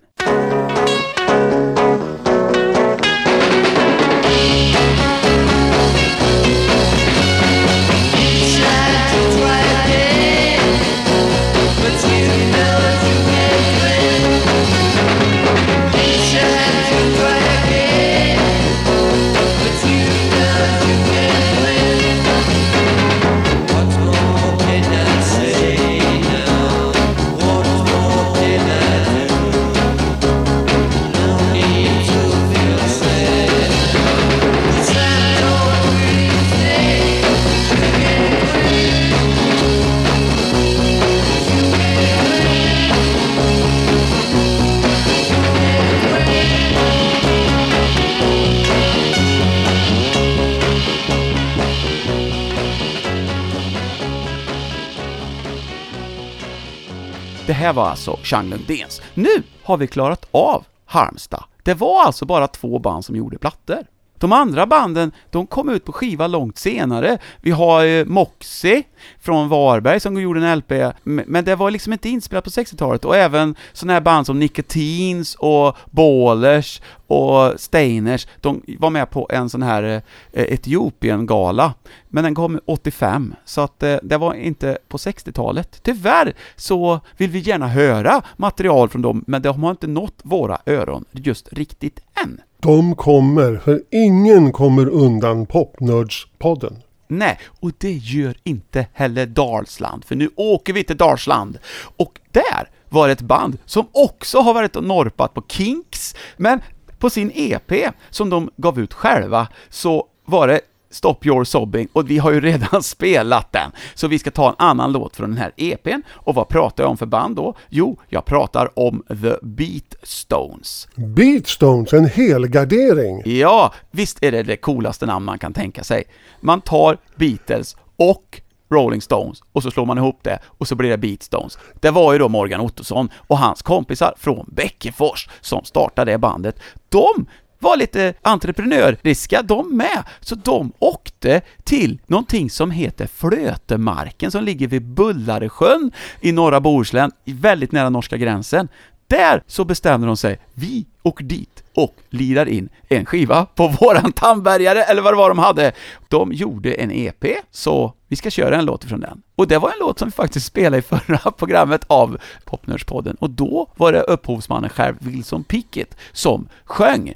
Här var alltså Chang Lundéns. Nu har vi klarat av Halmstad. Det var alltså bara två band som gjorde plattor. De andra banden, de kom ut på skiva långt senare. Vi har eh, Moxie från Varberg som gjorde en LP, men det var liksom inte inspelat på 60-talet. Och även sådana här band som Nicotines och Ballers och Steiners, de var med på en sån här eh, Etiopien-gala. Men den kom 85, så att eh, det var inte på 60-talet. Tyvärr så vill vi gärna höra material från dem, men de har inte nått våra öron just riktigt än. De kommer, för ingen kommer undan Popnördspodden. Nej, och det gör inte heller Dalsland, för nu åker vi till Dalsland. Och där var det ett band som också har varit och norpat på Kinks, men på sin EP som de gav ut själva så var det Stop Your Sobbing och vi har ju redan spelat den. Så vi ska ta en annan låt från den här EPn. Och vad pratar jag om för band då? Jo, jag pratar om The Beat Stones. Beatstones, en helgardering. Ja, visst är det det coolaste namn man kan tänka sig. Man tar Beatles och Rolling Stones och så slår man ihop det och så blir det Beat Stones. Det var ju då Morgan Ottosson och hans kompisar från Bäckefors som startade det bandet. De var lite entreprenöriska de med, så de åkte till någonting som heter Flötemarken som ligger vid Bullaresjön i norra Bohuslän, väldigt nära norska gränsen. Där så bestämde de sig, vi åker dit och lirar in en skiva på våran tandbergare, eller vad det var de hade. De gjorde en EP, så vi ska köra en låt från den. Och det var en låt som vi faktiskt spelade i förra programmet av Popnördspodden, och då var det upphovsmannen själv, Wilson Pickett, som sjöng.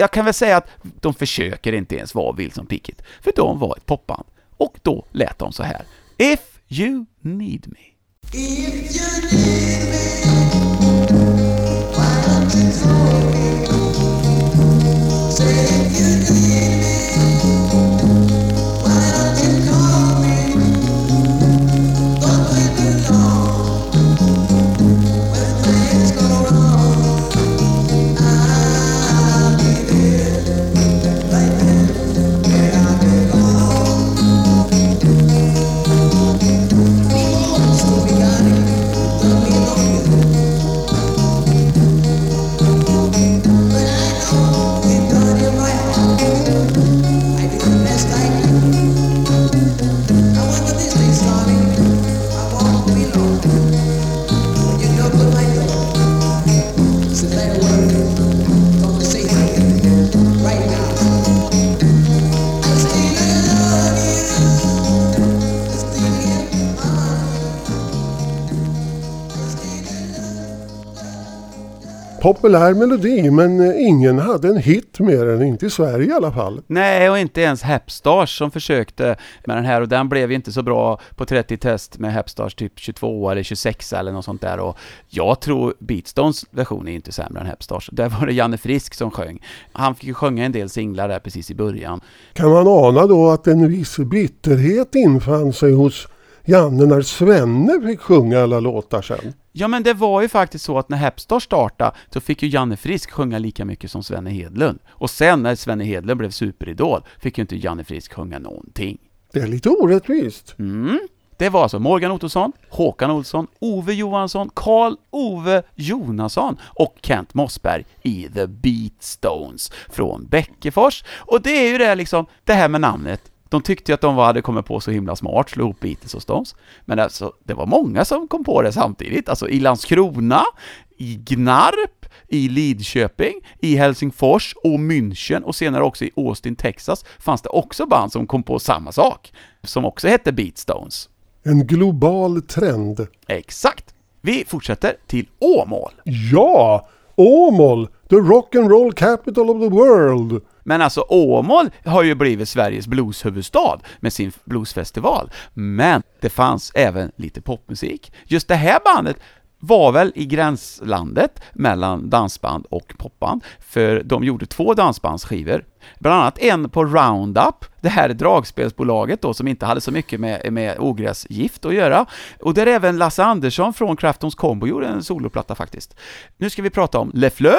Jag kan väl säga att de försöker inte ens vara Wilson Pickett, för de var ett popband. Och då lät de så här. If you need me. Thank populär melodi men eh, ingen hade en hit med den, inte i Sverige i alla fall. Nej, och inte ens Hepstars som försökte med den här och den blev ju inte så bra på 30 test med Hepstars typ 22 eller 26 eller något sånt där och jag tror Beatstones version är inte sämre än Hepstars. Där var det Janne Frisk som sjöng. Han fick ju sjunga en del singlar där precis i början. Kan man ana då att en viss bitterhet infann sig hos Janne när Svenne fick sjunga alla låtar sen? Ja men det var ju faktiskt så att när Hepstars startade så fick ju Janne Frisk sjunga lika mycket som Svenne Hedlund. Och sen när Svenne Hedlund blev superidol fick ju inte Janne Frisk sjunga någonting. Det är lite orättvist. Mm. Det var alltså Morgan Ottosson, Håkan Olsson, Ove Johansson, Karl Ove Jonasson och Kent Mossberg i The Beatstones från Bäckefors. Och det är ju det liksom, det här med namnet. De tyckte ju att de var- hade kommit på så himla smart, slå ihop Beatles och Stones. Men alltså, det var många som kom på det samtidigt. Alltså i Landskrona, i Gnarp, i Lidköping, i Helsingfors och München och senare också i Austin, Texas fanns det också band som kom på samma sak. Som också hette Beatstones. En global trend. Exakt. Vi fortsätter till Åmål. Ja! Åmål! The rock and roll capital of the world! Men alltså Åmål har ju blivit Sveriges blueshuvudstad med sin bluesfestival. Men det fanns även lite popmusik. Just det här bandet var väl i gränslandet mellan dansband och popband, för de gjorde två dansbandsskivor. Bland annat en på Roundup, det här dragspelsbolaget då som inte hade så mycket med, med ogräsgift att göra. Och där även Lasse Andersson från Kraftons Combo gjorde en soloplatta faktiskt. Nu ska vi prata om Le Fleur,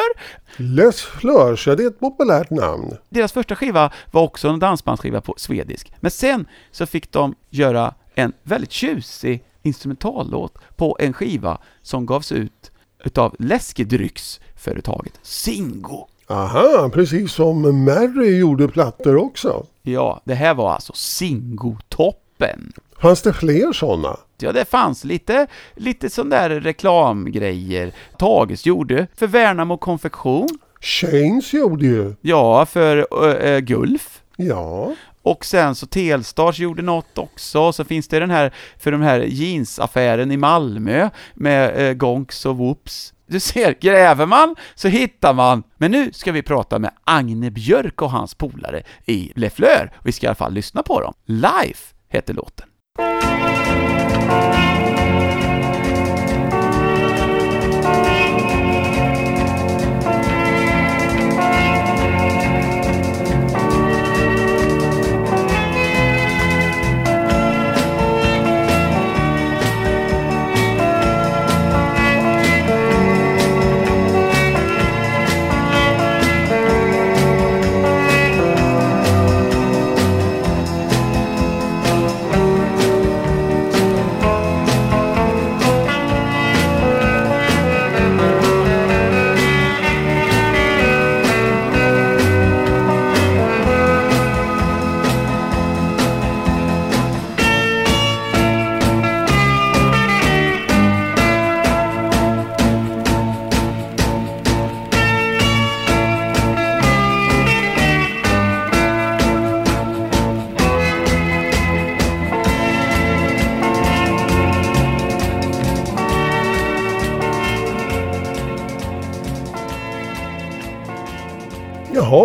Les Fleurs, ja det är ett populärt namn. deras första skiva var också en dansbandsskiva på swedisk. Men sen så fick de göra en väldigt tjusig instrumentallåt på en skiva som gavs ut utav läskedrycksföretaget Singo. Aha, precis som Mary gjorde plattor också. Ja, det här var alltså Singo-toppen. Fanns det fler sådana? Ja, det fanns lite, lite sån där reklamgrejer. Tages gjorde för Värnamo Konfektion. Chains gjorde ju. Ja, för äh, Gulf. Ja. Och sen så Telstars gjorde något också, så finns det den här, för den här jeansaffären i Malmö med eh, Gonks och Whoops. Du ser, gräver man så hittar man. Men nu ska vi prata med Agne Björk och hans polare i Le Fleur. Vi ska i alla fall lyssna på dem. Life heter låten.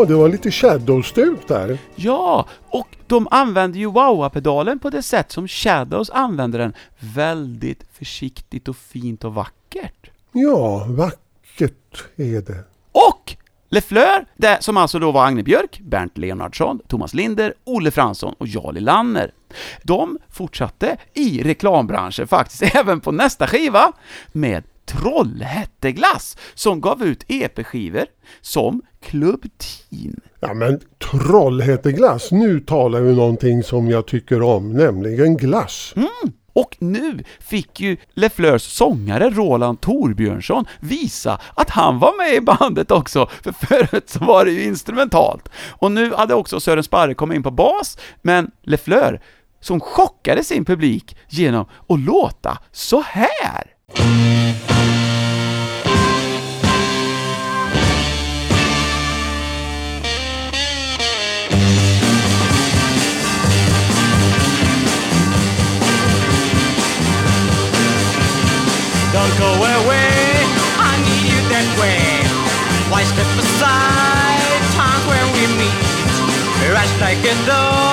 Det var lite shadow-stuk där. Ja, och de använder ju wah-pedalen på det sätt som Shadows använder den. Väldigt försiktigt och fint och vackert. Ja, vackert är det. Och Le Fleur, det som alltså då var Agne Björk, Bernt Leonardsson, Thomas Linder, Olle Fransson och Jarli Lanner. De fortsatte i reklambranschen faktiskt även på nästa skiva med Trollhätteglass som gav ut EP-skivor som Club Teen. Ja men Trollhätteglass, nu talar vi någonting som jag tycker om, nämligen glass. Och nu fick ju Le Fleurs sångare Roland Torbjörnsson visa att han var med i bandet också, för förut så var det ju instrumentalt. Och nu hade också Sören Sparre kommit in på bas, men Le Fleur, som chockade sin publik genom att låta så här. Don't go away, I need you that way. Why step aside, times when we meet. Rush like a dog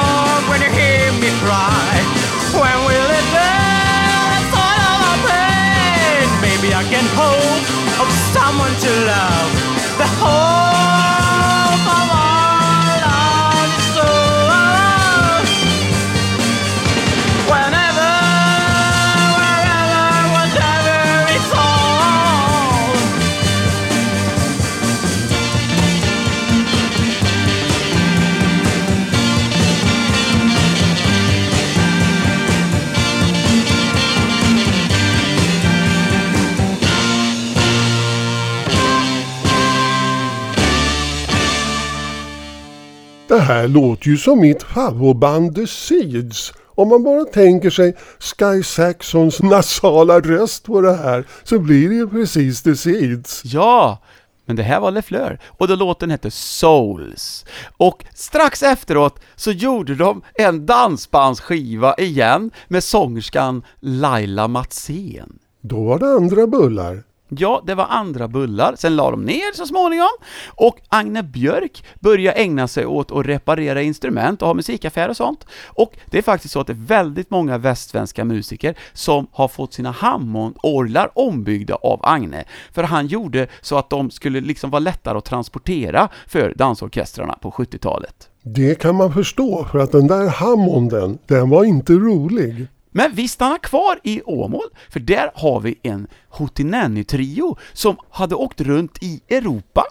Det här låter ju som mitt favoritband The Seeds. Om man bara tänker sig Sky Saxons nasala röst på det här så blir det ju precis The Seeds. Ja, men det här var LeFleur, och då låten hette Souls. Och strax efteråt så gjorde de en dansbandsskiva igen med sångerskan Laila Matsén. Då var det andra bullar. Ja, det var andra bullar, sen la de ner så småningom, och Agne Björk började ägna sig åt att reparera instrument och ha musikaffär och sånt. Och det är faktiskt så att det är väldigt många västsvenska musiker som har fått sina Hammondorglar ombyggda av Agne, för han gjorde så att de skulle liksom vara lättare att transportera för dansorkestrarna på 70-talet. Det kan man förstå för att den där Hammonden, den var inte rolig. Men vi stannar kvar i Åmål, för där har vi en Hootenanny-trio som hade åkt runt i Europa.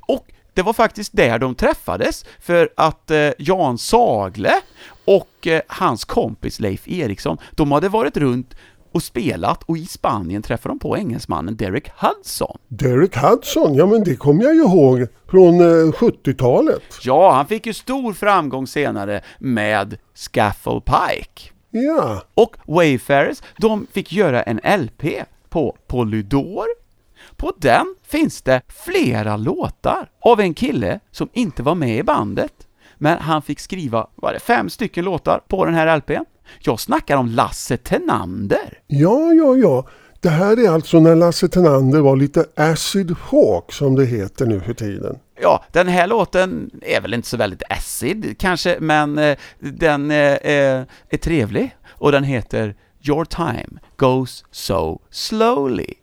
Och det var faktiskt där de träffades, för att eh, Jan Sagle och eh, hans kompis Leif Eriksson, de hade varit runt och spelat och i Spanien träffade de på engelsmannen Derek Hudson. Derek Hudson, ja men det kommer jag ju ihåg från eh, 70-talet. Ja, han fick ju stor framgång senare med Scaffold Pike. Ja, Och Wayfarers, de fick göra en LP på Polydor. På den finns det flera låtar av en kille som inte var med i bandet. Men han fick skriva, var det fem stycken låtar på den här LPn? Jag snackar om Lasse Tenander. ja, ja, ja. Det här är alltså när Lasse Tenander var lite acid hawk som det heter nu för tiden. Ja, den här låten är väl inte så väldigt acid kanske, men eh, den eh, eh är trevlig och den heter Your time goes so slowly.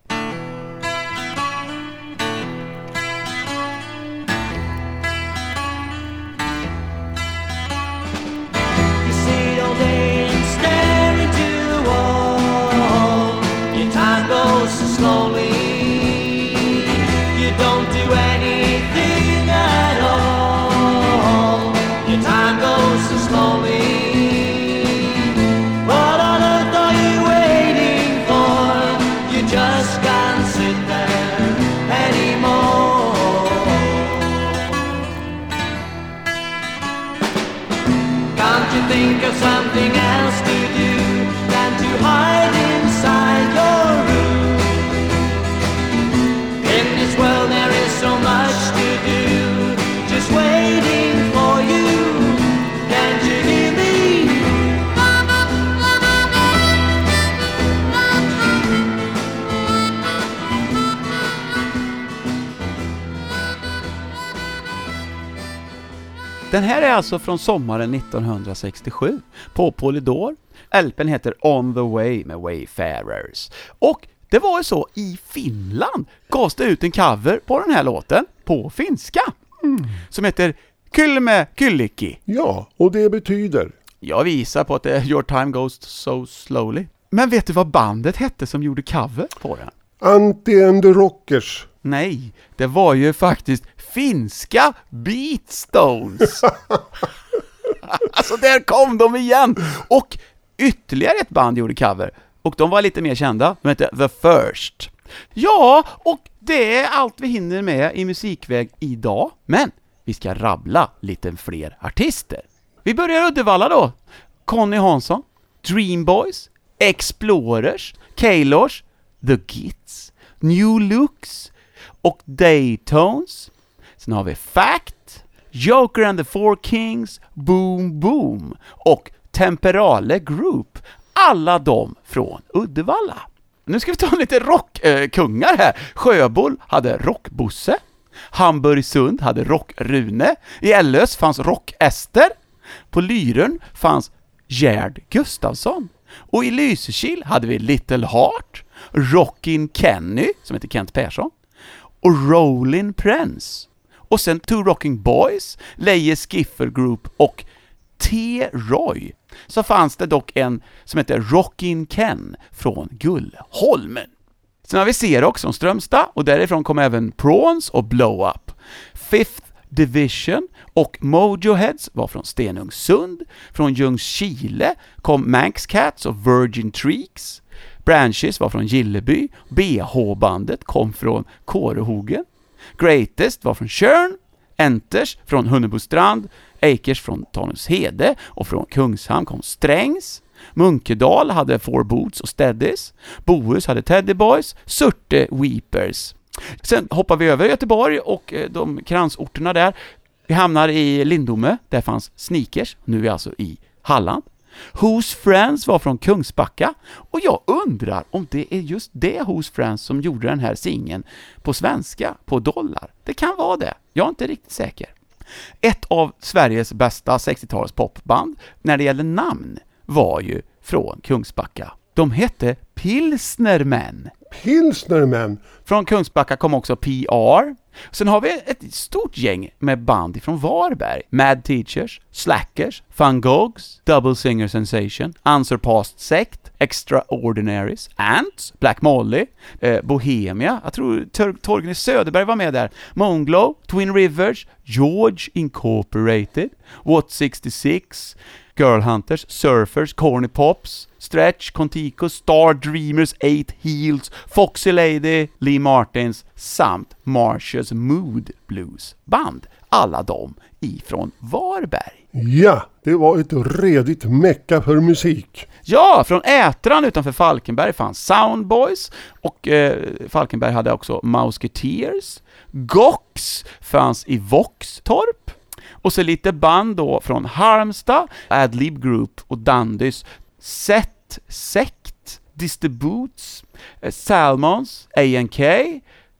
Den här är alltså från sommaren 1967 på Polydor. LPn heter On the Way med Wayfarers. Och det var ju så, i Finland gavs det ut en cover på den här låten på finska. Som heter Kylme Kyllikki. Ja, och det betyder Jag visar på att det är Your time goes so slowly. Men vet du vad bandet hette som gjorde cover på den? Anti and the Rockers. Nej, det var ju faktiskt finska Beatstones. alltså där kom de igen! Och ytterligare ett band gjorde cover, och de var lite mer kända, de hette The First. Ja, och det är allt vi hinner med i musikväg idag, men vi ska rabbla lite fler artister. Vi börjar i Uddevalla då. Conny Hansson, Dreamboys, Explorers, Kaylors, The Gits, New Looks och Daytones. Sen har vi Fact, Joker and the Four Kings, Boom Boom och Temperale Group. Alla de från Uddevalla. Nu ska vi ta lite rockkungar här. Sjöbol hade Rockbosse. Hamburgsund hade Rock-Rune. I Ellös fanns Rock-Ester. På Lyrön fanns Gerd Gustafsson. Och i Lysekil hade vi Little Heart, Rockin' Kenny, som heter Kent Persson, och Rollin' Prince. Och sen Two Rocking Boys, Leje Skiffer Group och T. Roy. Så fanns det dock en som heter Rockin' Ken från Gullholmen. Sen har vi Xerox från Strömstad och därifrån kom även Prawns och Blow Up. Fifth Division och Mojo Heads var från Stenungsund. Från Ljungskile kom Manx Cats och Virgin Treaks. Branches var från Gilleby. BH-bandet kom från Kårehogen. Greatest var från Tjörn. Enters från Hunnebostrand. Akers från Tanumshede och från Kungshamn kom Strängs. Munkedal hade Four Boots och Steadies. Bohus hade Teddy Boys. Surte Weepers. Sen hoppar vi över Göteborg och eh, de kransorterna där. Vi hamnar i Lindome, där fanns Sneakers, nu är vi alltså i Halland. Who's Friends var från Kungsbacka, och jag undrar om det är just det Who's Friends som gjorde den här singeln på svenska, på dollar. Det kan vara det, jag är inte riktigt säker. Ett av Sveriges bästa 60-tals popband när det gäller namn var ju från Kungsbacka. De hette Pilsnermän. Pilsnermän. Från Kungsbacka kom också PR. Sen har vi ett stort gäng med band ifrån Varberg. Mad Teachers, Slackers, Fun Gogs, Double Singer Sensation, Unsurpassed Sect, Extraordinaries, Ants, Black Molly, eh, Bohemia, jag tror Tor- Torgny Söderberg var med där, Moonglow, Twin Rivers, George Incorporated, What 66, Girl Hunters, Surfers, Corny Pops, Stretch, Contico, Star Dreamers, Eight Heels, Foxy Lady, Lee Martins samt Marshalls Mood Blues Band. Alla de ifrån Varberg. Ja, det var ett redigt mecka för musik. Ja, från Ätran utanför Falkenberg fanns Soundboys och eh, Falkenberg hade också Mouseketeers. Gox fanns i Våxtorp. Och så lite band då från Halmstad, Adlib Group och Dandys, Set, Sekt, Distributes, eh, Salmons, A&K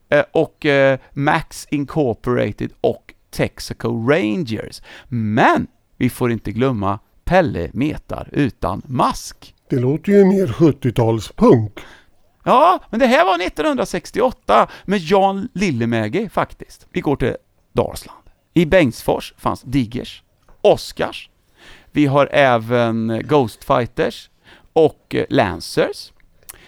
eh, och eh, Max Incorporated och Texaco Rangers. Men vi får inte glömma Pelle Metar utan mask. Det låter ju mer 70-talspunk. Ja, men det här var 1968 med Jan Lillemägi faktiskt. Vi går till Dalsland. I Bengtsfors fanns Diggers, Oscars. Vi har även Ghost Fighters och eh, Lancers.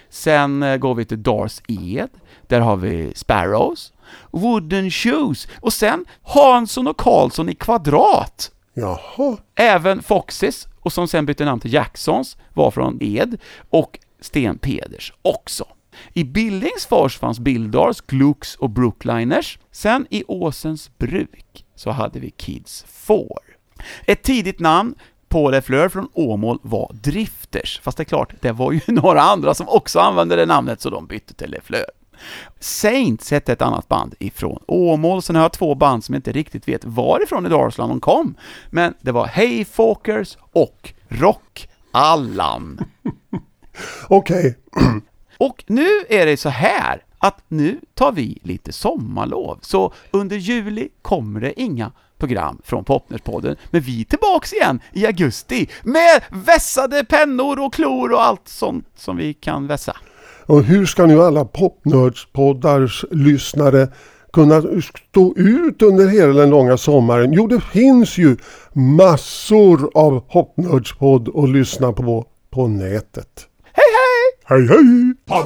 Sen eh, går vi till Dars Ed. Där har vi Sparrows, Wooden Shoes och sen Hansson och Karlsson i kvadrat. Jaha. Även Foxes, och som sen bytte namn till Jacksons, var från Ed, och Sten Peders också. I Billingsfors fanns Bildars, Glux och Brookliners. Sen i Åsens bruk så hade vi Kids 4. Ett tidigt namn på Le Fleur från Åmål var Drifters, fast det är klart, det var ju några andra som också använde det namnet så de bytte till Le Fleur. Saints hette ett annat band ifrån Åmål, sen har jag två band som jag inte riktigt vet varifrån i Dalsland de kom, men det var Hayfokers och Rock Allan. Okej. Och nu är det så här att nu tar vi lite sommarlov, så under juli kommer det inga program från Popnerspodden, men vi är tillbaks igen i augusti med vässade pennor och klor och allt sånt som vi kan vässa. Och hur ska nu alla Popnördspoddars lyssnare kunna stå ut under hela den långa sommaren? Jo, det finns ju massor av Popnördspodd att lyssna på på nätet. Hej hej! Hej hej! Pod,